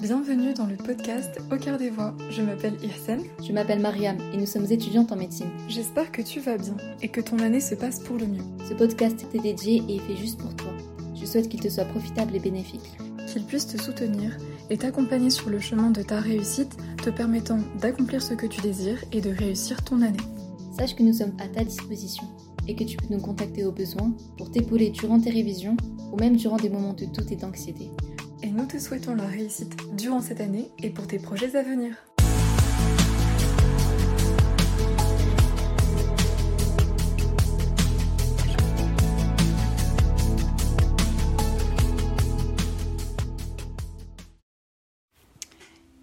Bienvenue dans le podcast Au cœur des voix. Je m'appelle Irsen. Je m'appelle Mariam et nous sommes étudiantes en médecine. J'espère que tu vas bien et que ton année se passe pour le mieux. Ce podcast t'est dédié et est fait juste pour toi. Je souhaite qu'il te soit profitable et bénéfique. Qu'il puisse te soutenir et t'accompagner sur le chemin de ta réussite, te permettant d'accomplir ce que tu désires et de réussir ton année. Sache que nous sommes à ta disposition et que tu peux nous contacter au besoin pour t'épauler durant tes révisions ou même durant des moments de doute et d'anxiété. Et nous te souhaitons la réussite durant cette année et pour tes projets à venir.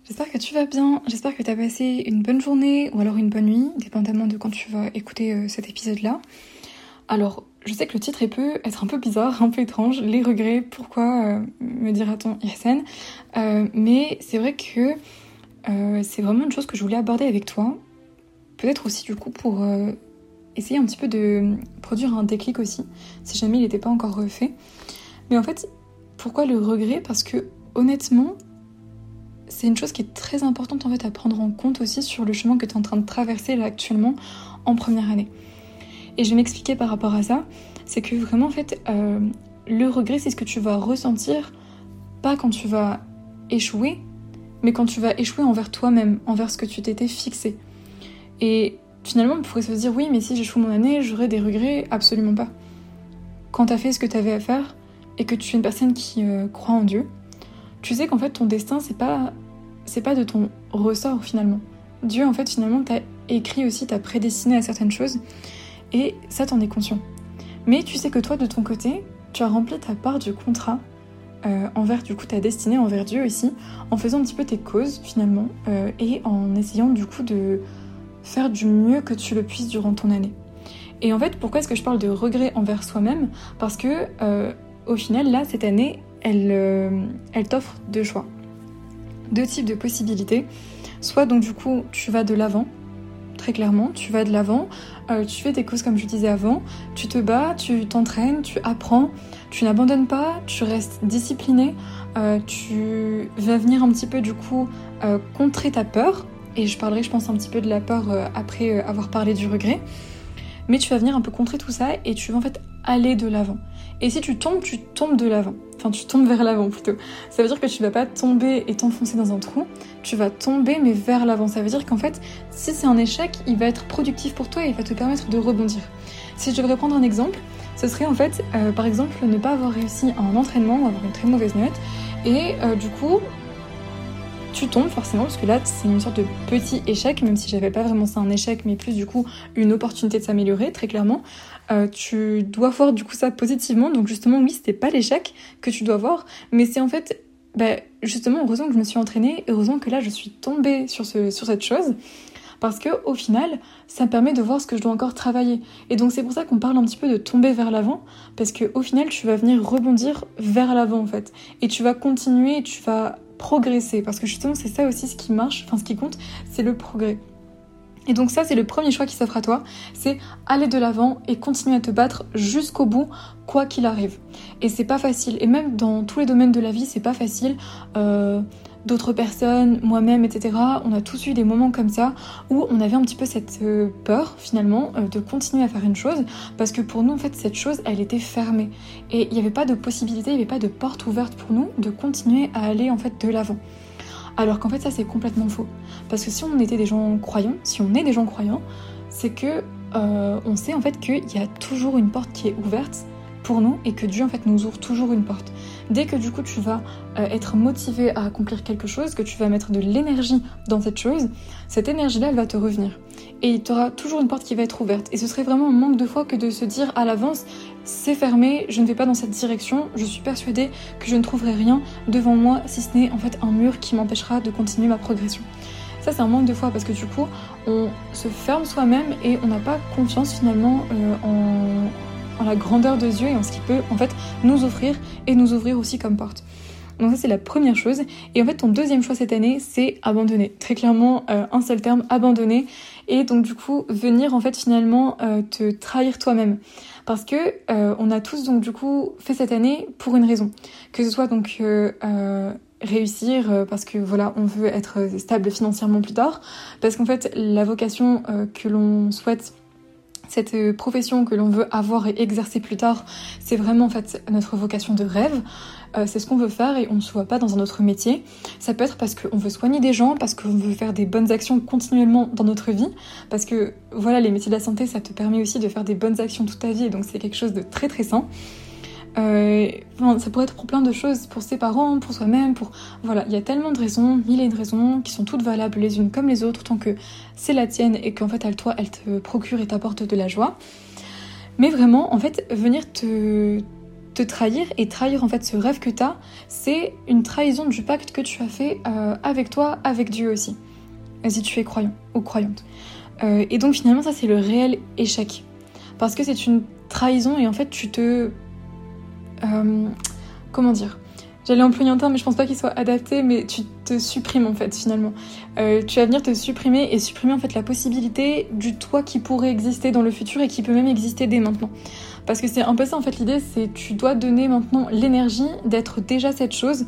J'espère que tu vas bien, j'espère que tu as passé une bonne journée ou alors une bonne nuit, dépendamment de quand tu vas écouter euh, cet épisode-là. Alors, je sais que le titre peut être un peu bizarre, un peu étrange, les regrets, pourquoi euh, me dira-t-on Yassen euh, Mais c'est vrai que c'est vraiment une chose que je voulais aborder avec toi. Peut-être aussi du coup pour essayer un petit peu de produire un déclic aussi, si jamais il n'était pas encore refait. Mais en fait, pourquoi le regret? Parce que honnêtement, c'est une chose qui est très importante en fait à prendre en compte aussi sur le chemin que tu es en train de traverser là actuellement en première année. Et je vais m'expliquer par rapport à ça, c'est que vraiment en fait euh, le regret c'est ce que tu vas ressentir pas quand tu vas échouer, mais quand tu vas échouer envers toi-même, envers ce que tu t'étais fixé. Et finalement on pourrait se dire oui mais si j'échoue mon année j'aurai des regrets, absolument pas. Quand tu as fait ce que tu avais à faire et que tu es une personne qui euh, croit en Dieu, tu sais qu'en fait ton destin c'est pas c'est pas de ton ressort finalement. Dieu en fait finalement t'a écrit aussi, t'a prédestiné à certaines choses et ça t'en es conscient. Mais tu sais que toi de ton côté, tu as rempli ta part du contrat euh, envers du coup ta destinée, envers Dieu aussi, en faisant un petit peu tes causes finalement euh, et en essayant du coup de faire du mieux que tu le puisses durant ton année. Et en fait, pourquoi est-ce que je parle de regret envers soi-même? Parce que euh, au final, là, cette année, elle t'offre deux choix deux types de possibilités. Soit donc du coup tu vas de l'avant, très clairement, tu vas de l'avant, euh, tu fais tes causes comme je disais avant, tu te bats, tu t'entraînes, tu apprends, tu n'abandonnes pas, tu restes discipliné, euh, tu vas venir un petit peu du coup euh, contrer ta peur, et je parlerai je pense un petit peu de la peur après avoir parlé du regret, mais tu vas venir un peu contrer tout ça et tu vas en fait aller de l'avant. Et si tu tombes, tu tombes de l'avant. Enfin, tu tombes vers l'avant plutôt. Ça veut dire que tu vas pas tomber et t'enfoncer dans un trou, tu vas tomber mais vers l'avant. Ça veut dire qu'en fait, si c'est un échec, il va être productif pour toi et il va te permettre de rebondir. Si je devrais prendre un exemple, ce serait en fait, euh, par exemple, ne pas avoir réussi un entraînement ou avoir une très mauvaise note. Et euh, du coup, tu tombes forcément parce que là c'est une sorte de petit échec, même si j'avais pas vraiment ça un échec, mais plus du coup une opportunité de s'améliorer très clairement. Euh, tu dois voir du coup ça positivement, donc justement oui c'était pas l'échec que tu dois voir, mais c'est en fait bah, justement heureusement que je me suis entraînée, heureusement que là je suis tombée sur, ce, sur cette chose. Parce que au final, ça me permet de voir ce que je dois encore travailler. Et donc c'est pour ça qu'on parle un petit peu de tomber vers l'avant, parce que au final, tu vas venir rebondir vers l'avant en fait, et tu vas continuer, tu vas progresser. Parce que justement, c'est ça aussi ce qui marche, enfin ce qui compte, c'est le progrès. Et donc ça, c'est le premier choix qui s'offre à toi, c'est aller de l'avant et continuer à te battre jusqu'au bout, quoi qu'il arrive. Et c'est pas facile. Et même dans tous les domaines de la vie, c'est pas facile. Euh, d'autres personnes, moi-même, etc. On a tous eu des moments comme ça où on avait un petit peu cette euh, peur finalement euh, de continuer à faire une chose parce que pour nous en fait cette chose elle était fermée et il n'y avait pas de possibilité, il n'y avait pas de porte ouverte pour nous de continuer à aller en fait de l'avant. Alors qu'en fait ça c'est complètement faux parce que si on était des gens croyants, si on est des gens croyants, c'est que euh, on sait en fait qu'il y a toujours une porte qui est ouverte pour nous et que Dieu en fait nous ouvre toujours une porte. Dès que du coup tu vas euh, être motivé à accomplir quelque chose, que tu vas mettre de l'énergie dans cette chose, cette énergie-là elle va te revenir. Et tu auras toujours une porte qui va être ouverte. Et ce serait vraiment un manque de foi que de se dire à l'avance c'est fermé, je ne vais pas dans cette direction, je suis persuadée que je ne trouverai rien devant moi si ce n'est en fait un mur qui m'empêchera de continuer ma progression. Ça c'est un manque de foi parce que du coup on se ferme soi-même et on n'a pas confiance finalement euh, en, en la grandeur de Dieu et en ce qu'il peut en fait nous offrir et nous ouvrir aussi comme porte. Donc ça c'est la première chose. Et en fait ton deuxième choix cette année c'est abandonner. Très clairement euh, un seul terme, abandonner. et donc du coup venir en fait finalement te trahir toi-même parce que on a tous donc du coup fait cette année pour une raison que ce soit donc réussir parce que voilà on veut être stable financièrement plus tard parce qu'en fait la vocation que l'on souhaite cette euh, profession que l'on veut avoir et exercer plus tard, c'est vraiment en fait notre vocation de rêve. Euh, c'est ce qu'on veut faire et on ne se voit pas dans un autre métier. Ça peut être parce qu'on veut soigner des gens, parce qu'on veut faire des bonnes actions continuellement dans notre vie, parce que voilà, les métiers de la santé, ça te permet aussi de faire des bonnes actions toute ta vie, donc c'est quelque chose de très très sain. Euh, ça pourrait être pour plein de choses, pour ses parents, pour soi-même, pour... Voilà, il y a tellement de raisons, mille et une raisons, qui sont toutes valables les unes comme les autres, tant que c'est la tienne et qu'en fait, elle, toi, elle te procure et t'apporte de la joie. Mais vraiment, en fait, venir te, te trahir et trahir en fait ce rêve que tu as, c'est une trahison du pacte que tu as fait euh, avec toi, avec Dieu aussi, si tu es croyant ou croyante. Euh, et donc finalement, ça, c'est le réel échec. Parce que c'est une trahison et en fait, tu te euh, comment dire? J'allais un terme, mais je pense pas qu'il soit adapté, mais tu te supprimes en fait finalement. Euh, tu vas venir te supprimer et supprimer en fait la possibilité du toi qui pourrait exister dans le futur et qui peut même exister dès maintenant. Parce que c'est un peu ça en fait l'idée, c'est tu dois donner maintenant l'énergie d'être déjà cette chose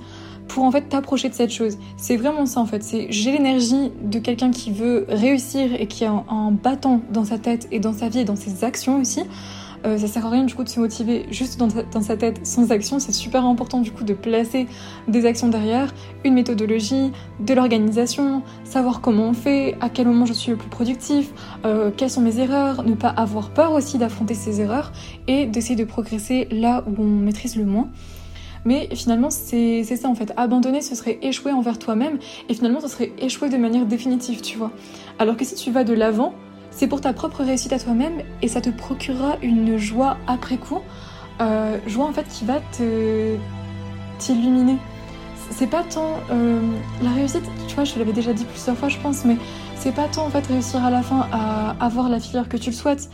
pour en fait t'approcher de cette chose. C'est vraiment ça en fait. C'est j'ai l'énergie de quelqu'un qui veut réussir et qui a un battant dans sa tête et dans sa vie et dans ses actions aussi euh, ça sert à rien du coup de se motiver juste dans, sa tête sans action. C'est super important du coup de placer des actions derrière, une méthodologie, de l'organisation, savoir comment on fait, à quel moment je suis le plus productif, euh, quelles sont mes erreurs, ne pas avoir peur aussi d'affronter ses erreurs et d'essayer de progresser là où on maîtrise le moins. Mais finalement, c'est ça en fait. Abandonner, ce serait échouer envers toi-même et finalement, ce serait échouer de manière définitive, tu vois. Alors que si tu vas de l'avant, c'est pour ta propre réussite à toi-même et ça te procurera une joie après coup, euh, joie en fait qui va te t'illuminer. C'est pas tant euh, la réussite, tu vois, je l'avais déjà dit plusieurs fois, je pense, mais c'est pas tant en fait réussir à la fin à avoir la filière que tu le souhaites,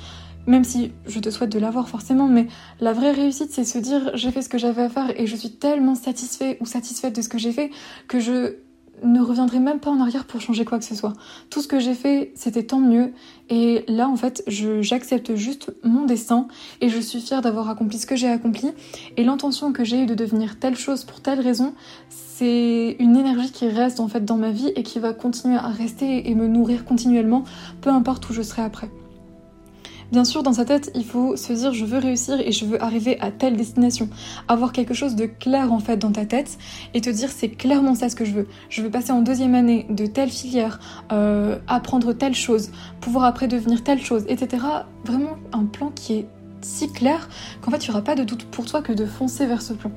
même si je te souhaite de l'avoir forcément, mais la vraie réussite, c'est se dire j'ai fait ce que j'avais à faire et je suis tellement satisfait ou satisfaite de ce que j'ai fait que je ne reviendrai même pas en arrière pour changer quoi que ce soit. Tout ce que j'ai fait, c'était tant mieux. Et là, en fait, j'accepte juste mon destin et je suis fière d'avoir accompli ce que j'ai accompli. Et l'intention que j'ai eue de devenir telle chose pour telle raison, c'est une énergie qui reste en fait dans ma vie et qui va continuer à rester et me nourrir continuellement, peu importe où je serai après. Bien sûr, dans sa tête, il faut se dire je veux réussir et je veux arriver à telle destination. Avoir quelque chose de clair en fait dans ta tête et te dire c'est clairement ça ce que je veux. Je veux passer en deuxième année de telle filière, euh, apprendre telle chose, pouvoir après devenir telle chose, etc. Vraiment un plan qui est si clair qu'en fait il n'y aura pas de doute pour toi que de foncer vers ce plan.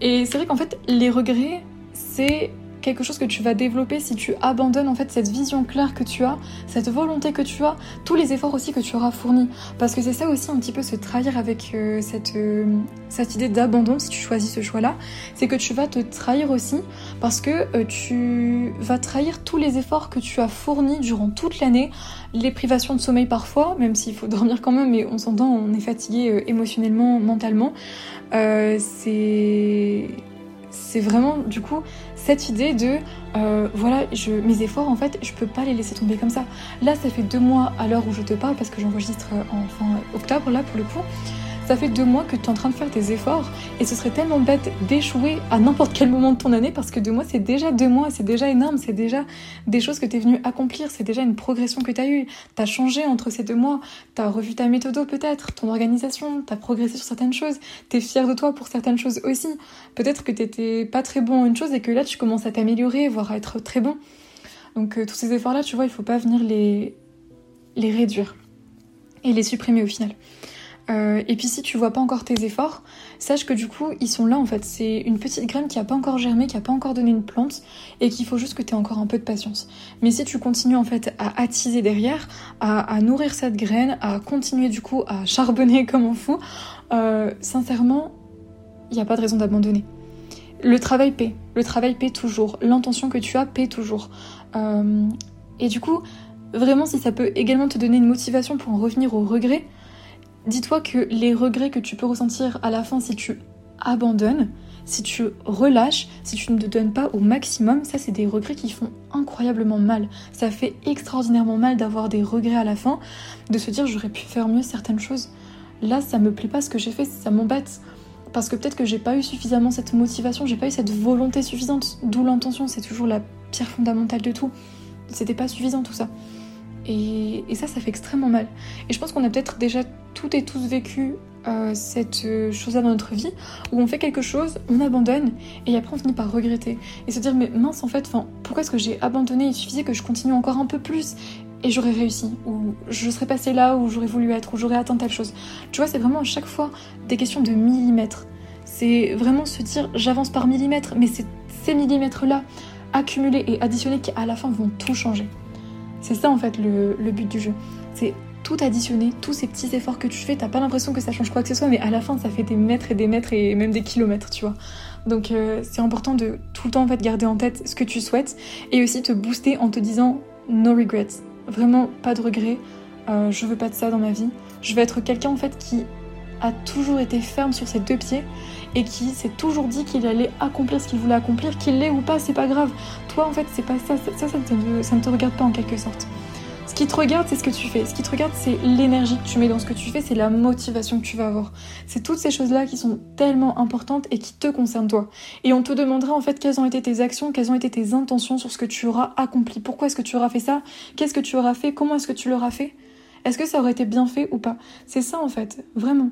Et c'est vrai qu'en fait les regrets, c'est quelque chose que tu vas développer si tu abandonnes en fait cette vision claire que tu as, cette volonté que tu as, tous les efforts aussi que tu auras fournis. Parce que c'est ça aussi un petit peu se trahir avec euh, cette, euh, cette idée d'abandon si tu choisis ce choix-là, c'est que tu vas te trahir aussi parce que euh, tu vas trahir tous les efforts que tu as fournis durant toute l'année, les privations de sommeil parfois, même s'il faut dormir quand même, mais on s'entend, on est fatigué émotionnellement, mentalement. c'est c'est vraiment du coup cette idée de euh, voilà je, mes efforts en fait je peux pas les laisser tomber comme ça. Là ça fait deux mois à l'heure où je te parle parce que j'enregistre en fin octobre là pour le coup ça fait deux mois que tu es en train de faire tes efforts et ce serait tellement bête d'échouer à n'importe quel moment de ton année parce que deux mois c'est déjà deux mois, c'est déjà énorme, c'est déjà des choses que tu es venu accomplir, c'est déjà une progression que tu as eue. Tu as changé entre ces deux mois, tu as revu ta méthode peut-être, ton organisation, tu as progressé sur certaines choses, tu es fier de toi pour certaines choses aussi. Peut-être que tu pas très bon en une chose et que là tu commences à t'améliorer, voire à être très bon. Donc euh, tous ces efforts-là, tu vois, il faut pas venir les, les réduire et les supprimer au final. Euh, et puis si tu vois pas encore tes efforts, sache que du coup ils sont là en fait. C'est une petite graine qui a pas encore germé, qui a pas encore donné une plante et qu'il faut juste que tu aies encore un peu de patience. Mais si tu continues en fait à attiser derrière, à, nourrir cette graine, à continuer du coup à charbonner comme un fou, euh, sincèrement, il n'y a pas de raison d'abandonner. Le travail paie, le travail paie toujours, l'intention que tu as paie toujours. Euh, et du coup, vraiment si ça peut également te donner une motivation pour en revenir au regret, dis-toi que les regrets que tu peux ressentir à la fin si tu abandonnes, si tu relâches, si tu ne te donnes pas au maximum, ça c'est des regrets qui font incroyablement mal. Ça fait extraordinairement mal d'avoir des regrets à la fin, de se dire j'aurais pu faire mieux certaines choses. Là, ça me plaît pas ce que j'ai fait, ça m'embête. Parce que peut-être que j'ai pas eu suffisamment cette motivation, j'ai pas eu cette volonté suffisante. D'où l'intention, c'est toujours la pierre fondamentale de tout. C'était pas suffisant tout ça. Et, ça, ça fait extrêmement mal. Et je pense qu'on a peut-être déjà toutes et tous vécu euh, cette euh, chose-là dans notre vie, où on fait quelque chose, on abandonne, et après on finit par regretter. Et se dire, mais mince, en fait, pourquoi est-ce que j'ai abandonné? Il suffisait que je continue encore un peu plus, et j'aurais réussi, ou je serais passé là où j'aurais voulu être, ou j'aurais atteint telle chose. Tu vois, c'est vraiment à chaque fois des questions de millimètres. C'est vraiment se dire, j'avance par millimètres, mais c'est ces millimètres-là, accumulés et additionnés, qui à la fin vont tout changer. C'est ça en fait le, but du jeu. C'est tout additionner, tous ces petits efforts que tu fais, t'as pas l'impression que ça change quoi que ce soit, mais à la fin ça fait des mètres et des mètres et même des kilomètres, tu vois. Donc euh, c'est important de tout le temps en fait garder en tête ce que tu souhaites et aussi te booster en te disant no regrets, vraiment pas de regrets, euh, je veux pas de ça dans ma vie, je veux être quelqu'un en fait qui a toujours été ferme sur ses deux pieds et qui s'est toujours dit qu'il allait accomplir ce qu'il voulait accomplir, qu'il l'ait ou pas, c'est pas grave. Toi en fait c'est pas ça, ça, ça, ça ne te regarde pas en quelque sorte. Ce qui te regarde, c'est ce que tu fais. Ce qui te regarde, c'est l'énergie que tu mets dans ce que tu fais, c'est la motivation que tu vas avoir. C'est toutes ces choses-là qui sont tellement importantes et qui te concernent toi. Et on te demandera en fait quelles ont été tes actions, quelles ont été tes intentions sur ce que tu auras accompli. Pourquoi est-ce que tu auras fait ça? Qu'est-ce que tu auras fait? Comment est-ce que tu l'auras fait? Est-ce que ça aurait été bien fait ou pas? C'est ça en fait, vraiment.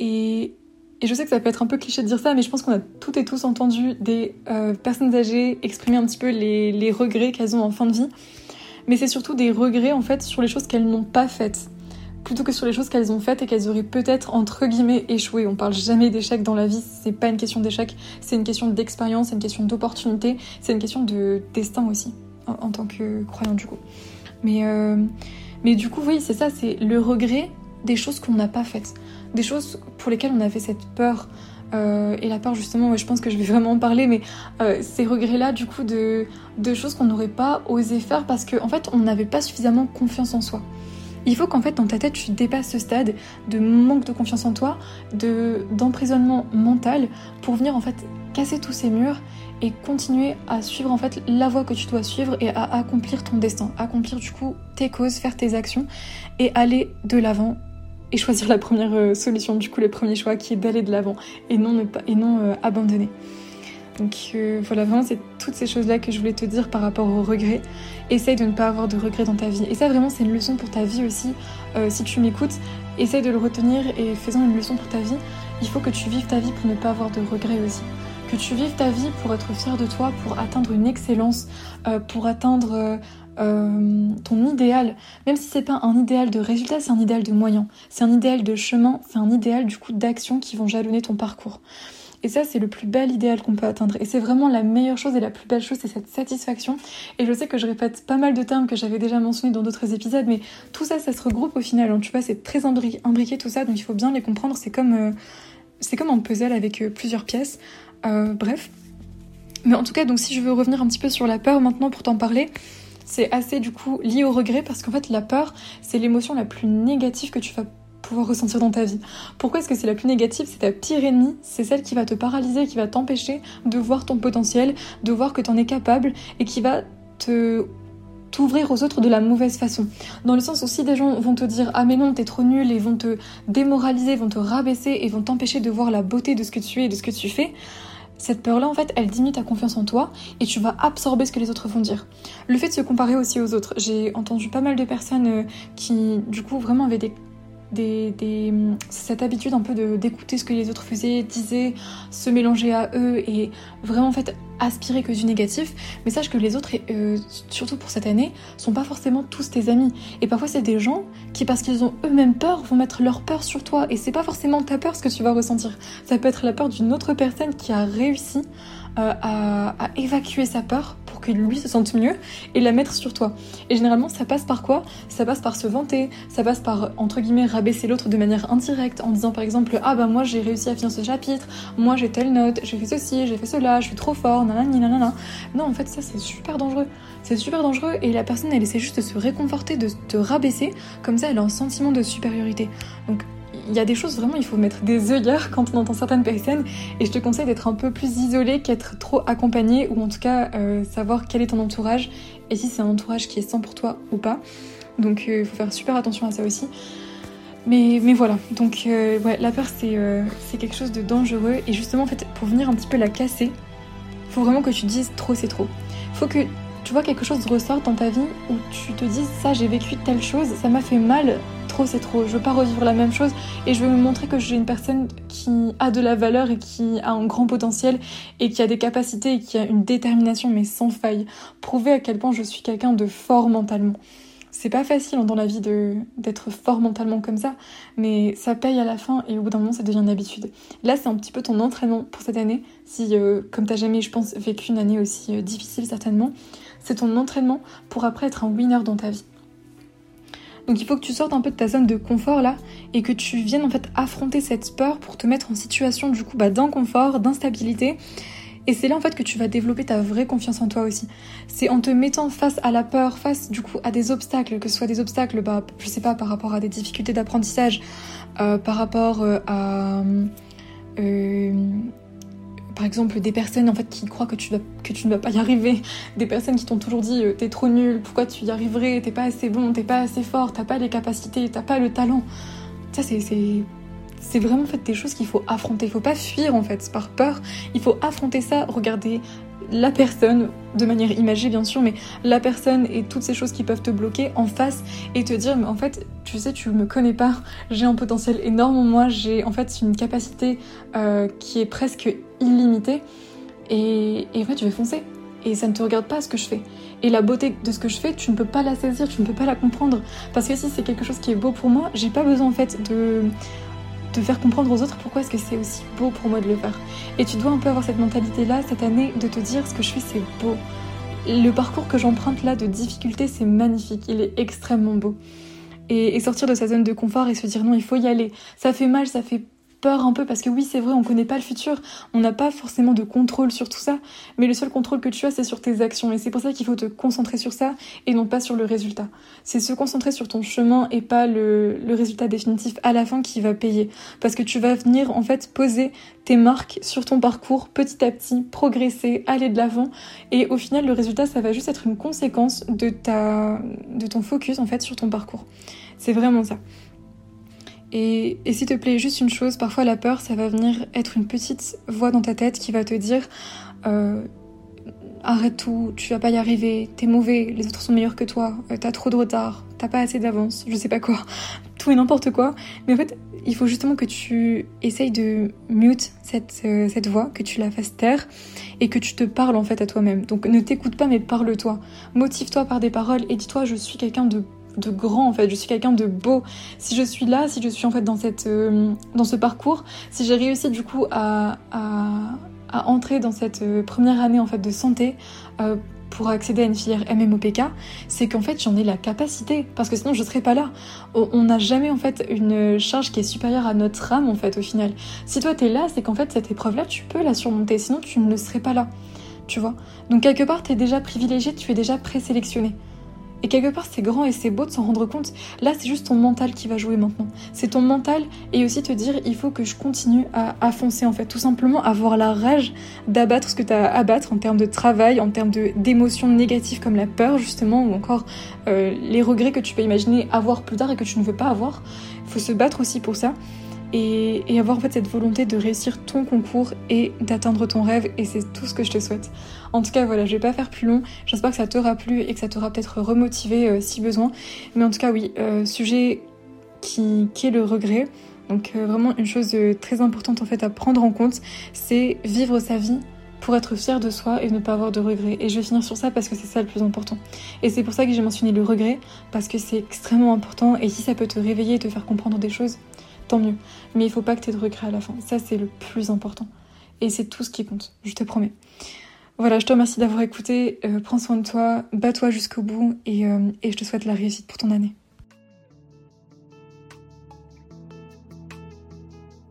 Et, et je sais que ça peut être un peu cliché de dire ça, mais je pense qu'on a toutes et tous entendu des euh, personnes âgées exprimer un petit peu les, regrets qu'elles ont en fin de vie. Mais c'est surtout des regrets en fait sur les choses qu'elles n'ont pas faites. Plutôt que sur les choses qu'elles ont faites et qu'elles auraient peut-être entre guillemets échoué. On parle jamais d'échec dans la vie, c'est pas une question d'échec, c'est une question d'expérience, c'est une question d'opportunité, c'est une question de destin aussi en, tant que croyant du coup. Mais euh, mais du coup oui c'est ça, c'est le regret des choses qu'on n'a pas faites, des choses pour lesquelles on avait cette peur, euh, et la peur justement, je pense que je vais vraiment en parler, mais euh, ces regrets-là du coup de, choses qu'on n'aurait pas osé faire parce qu'en en fait on n'avait pas suffisamment confiance en soi. Il faut qu'en fait dans ta tête tu dépasses ce stade de manque de confiance en toi, de d'emprisonnement mental pour venir en fait casser tous ces murs et continuer à suivre en fait la voie que tu dois suivre et à accomplir ton destin, accomplir du coup tes causes, faire tes actions et aller de l'avant et choisir la première euh, solution, du coup le premier choix qui est d'aller de l'avant et non, et non euh, abandonner. Donc euh, voilà, vraiment c'est toutes ces choses-là que je voulais te dire par rapport au regret. Essaye de ne pas avoir de regrets dans ta vie. Et ça vraiment c'est une leçon pour ta vie aussi. si tu m'écoutes, essaye de le retenir et faisant une leçon pour ta vie. Il faut que tu vives ta vie pour ne pas avoir de regrets aussi. Que tu vives ta vie pour être fier de toi, pour atteindre une excellence, pour atteindre euh, ton idéal, même si c'est pas un idéal de résultat, c'est un idéal de moyen, c'est un idéal de chemin, c'est un idéal du coup d'action qui vont jalonner ton parcours. Et ça, c'est le plus bel idéal qu'on peut atteindre. Et c'est vraiment la meilleure chose et la plus belle chose, c'est cette satisfaction. Et je sais que je répète pas mal de termes que j'avais déjà mentionnés dans d'autres épisodes, mais tout ça, ça se regroupe au final. Hein. Tu vois, c'est très imbriqué tout ça, donc il faut bien les comprendre. C'est comme, euh, comme un puzzle avec euh, plusieurs pièces. bref. Mais en tout cas, donc si je veux revenir un petit peu sur la peur maintenant pour t'en parler, c'est assez du coup lié au regret parce qu'en fait la peur, c'est l'émotion la plus négative que tu vas pouvoir ressentir dans ta vie. Pourquoi est-ce que c'est la plus négative? C'est ta pire ennemie, c'est celle qui va te paralyser, qui va t'empêcher de voir ton potentiel, de voir que tu en es capable et qui va te t'ouvrir aux autres de la mauvaise façon. Dans le sens où si des gens vont te dire ah mais non t'es trop nul et vont te démoraliser, vont te rabaisser et vont t'empêcher de voir la beauté de ce que tu es et de ce que tu fais, cette peur-là, en fait, elle diminue ta confiance en toi et tu vas absorber ce que les autres vont dire. Le fait de se comparer aussi aux autres. J'ai entendu pas mal de personnes euh, qui, du coup, vraiment avaient des cette habitude un peu d'écouter ce que les autres faisaient, disaient, se mélanger à eux et vraiment en fait aspirer que du négatif. Mais sache que les autres, euh, surtout pour cette année, sont pas forcément tous tes amis. Et parfois c'est des gens qui parce qu'ils ont eux-mêmes peur vont mettre leur peur sur toi et c'est pas forcément ta peur ce que tu vas ressentir. Ça peut être la peur d'une autre personne qui a réussi euh, à, évacuer sa peur lui se sente mieux et la mettre sur toi. Et généralement, ça passe par quoi? Ça passe par se vanter, ça passe par, entre guillemets, rabaisser l'autre de manière indirecte en disant par exemple Ah bah moi j'ai réussi à finir ce chapitre, moi j'ai telle note, j'ai fait ceci, j'ai fait cela, je suis trop fort, nanani nanana. Non, en fait, ça c'est super dangereux. C'est super dangereux et la personne elle essaie juste de se réconforter, de te rabaisser, comme ça elle a un sentiment de supériorité. Donc il y a des choses vraiment, il faut mettre des œillères quand on entend certaines personnes. Et je te conseille d'être un peu plus isolé qu'être trop accompagné, ou en tout cas euh, savoir quel est ton entourage et si c'est un entourage qui est sain pour toi ou pas. Donc il faut faire super attention à ça aussi. Mais, mais voilà, donc ouais, la peur c'est c'est quelque chose de dangereux et justement en fait pour venir un petit peu la casser, faut vraiment que tu dises trop c'est trop. Faut que tu vois quelque chose ressorte dans ta vie où tu te dises ça j'ai vécu telle chose, ça m'a fait mal, trop c'est trop, je veux pas revivre la même chose et je veux me montrer que j'ai une personne qui a de la valeur et qui a un grand potentiel et qui a des capacités et qui a une détermination mais sans faille. Prouver à quel point je suis quelqu'un de fort mentalement. C'est pas facile dans la vie d'être fort mentalement comme ça, mais ça paye à la fin et au bout d'un moment ça devient une habitude. Là c'est un petit peu ton entraînement pour cette année, si euh, comme t'as jamais je pense vécu une année aussi euh, difficile certainement, c'est ton entraînement pour après être un winner dans ta vie. Donc il faut que tu sortes un peu de ta zone de confort là et que tu viennes en fait affronter cette peur pour te mettre en situation du coup bah, d'inconfort, d'instabilité. Et c'est là en fait que tu vas développer ta vraie confiance en toi aussi. C'est en te mettant face à la peur, face du coup à des obstacles, que ce soit des obstacles, bah, je sais pas, par rapport à des difficultés d'apprentissage, euh, par rapport euh, à euh, par exemple des personnes en fait qui croient que tu, vas, que tu ne vas pas y arriver, des personnes qui t'ont toujours dit t'es trop nul, pourquoi tu y arriverais, t'es pas assez bon, t'es pas assez fort, t'as pas les capacités, t'as pas le talent. Ça c'est c'est vraiment en fait des choses qu'il faut affronter. Il faut pas fuir en fait par peur. Il faut affronter ça, regarder la personne, de manière imagée bien sûr, mais la personne et toutes ces choses qui peuvent te bloquer en face et te dire, mais en fait, tu sais, tu me connais pas, j'ai un potentiel énorme en moi, j'ai en fait une capacité euh, qui est presque illimitée et, et en fait, je vais foncer. Et ça ne te regarde pas ce que je fais. Et la beauté de ce que je fais, tu ne peux pas la saisir, tu ne peux pas la comprendre. Parce que si c'est quelque chose qui est beau pour moi, j'ai pas besoin en fait de de faire comprendre aux autres pourquoi est-ce que c'est aussi beau pour moi de le faire. Et tu dois un peu avoir cette mentalité-là cette année de te dire ce que je fais c'est beau. Le parcours que j'emprunte là de difficulté c'est magnifique, il est extrêmement beau. Et, et, sortir de sa zone de confort et se dire non il faut y aller. Ça fait mal, ça fait peur un peu parce que oui c'est vrai on connaît pas le futur, on n'a pas forcément de contrôle sur tout ça, mais le seul contrôle que tu as c'est sur tes actions et c'est pour ça qu'il faut te concentrer sur ça et non pas sur le résultat. C'est se concentrer sur ton chemin et pas le, résultat définitif à la fin qui va payer parce que tu vas venir en fait poser tes marques sur ton parcours petit à petit, progresser, aller de l'avant et au final le résultat ça va juste être une conséquence de ta de ton focus en fait sur ton parcours. C'est vraiment ça. Et, s'il te plaît, juste une chose, parfois la peur, ça va venir être une petite voix dans ta tête qui va te dire euh, arrête tout, tu vas pas y arriver, t'es mauvais, les autres sont meilleurs que toi, euh, t'as trop de retard, t'as pas assez d'avance, je sais pas quoi, tout et n'importe quoi. Mais en fait, il faut justement que tu essayes de mute cette, euh, cette voix, que tu la fasses taire et que tu te parles en fait à toi-même. Donc ne t'écoute pas mais parle-toi. Motive-toi par des paroles et dis-toi je suis quelqu'un de de grand en fait, je suis quelqu'un de beau. Si je suis là, si je suis en fait dans, cette, euh, dans ce parcours, si j'ai réussi du coup à, à, entrer dans cette euh, première année en fait de santé euh, pour accéder à une filière MMOPK, c'est qu'en fait j'en ai la capacité, parce que sinon je serais pas là. On n'a jamais en fait une charge qui est supérieure à notre âme en fait au final. Si toi t'es là, c'est qu'en fait cette épreuve là tu peux la surmonter, sinon tu ne serais pas là. Tu vois? Donc quelque part t'es déjà privilégié, tu es déjà présélectionné. Et quelque part, c'est grand et c'est beau de s'en rendre compte. Là, c'est juste ton mental qui va jouer maintenant. C'est ton mental et aussi te dire, il faut que je continue à, foncer en fait. Tout simplement avoir la rage d'abattre ce que tu as à abattre en termes de travail, en termes d'émotions négatives comme la peur justement, ou encore euh, les regrets que tu peux imaginer avoir plus tard et que tu ne veux pas avoir. Il faut se battre aussi pour ça et, avoir en fait cette volonté de réussir ton concours et d'atteindre ton rêve et c'est tout ce que je te souhaite. En tout cas voilà, je vais pas faire plus long, j'espère que ça t'aura plu et que ça t'aura peut-être remotivé euh, si besoin. Mais en tout cas oui, euh, sujet qui, est le regret. Donc euh, vraiment une chose très importante en fait à prendre en compte, c'est vivre sa vie pour être fier de soi et ne pas avoir de regrets. Et je vais finir sur ça parce que c'est ça le plus important. Et c'est pour ça que j'ai mentionné le regret, parce que c'est extrêmement important et si ça peut te réveiller et te faire comprendre des choses, tant mieux. Mais il faut pas que tu aies de regrets à la fin. Ça, c'est le plus important. Et c'est tout ce qui compte, je te promets. Voilà, je te remercie d'avoir écouté. Euh, prends soin de toi, bats-toi jusqu'au bout euh, et je te souhaite la réussite pour ton année.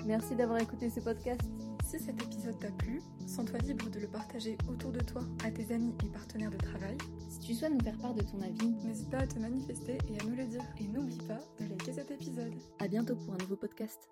Merci d'avoir écouté ce podcast. Si cet épisode t'a plu, sens-toi libre de le partager autour de toi à tes amis et partenaires de travail. Si tu souhaites nous faire part de ton avis, n'hésite pas à te manifester et à nous le dire. Et n'oublie pas de liker cet épisode. À bientôt pour un nouveau podcast.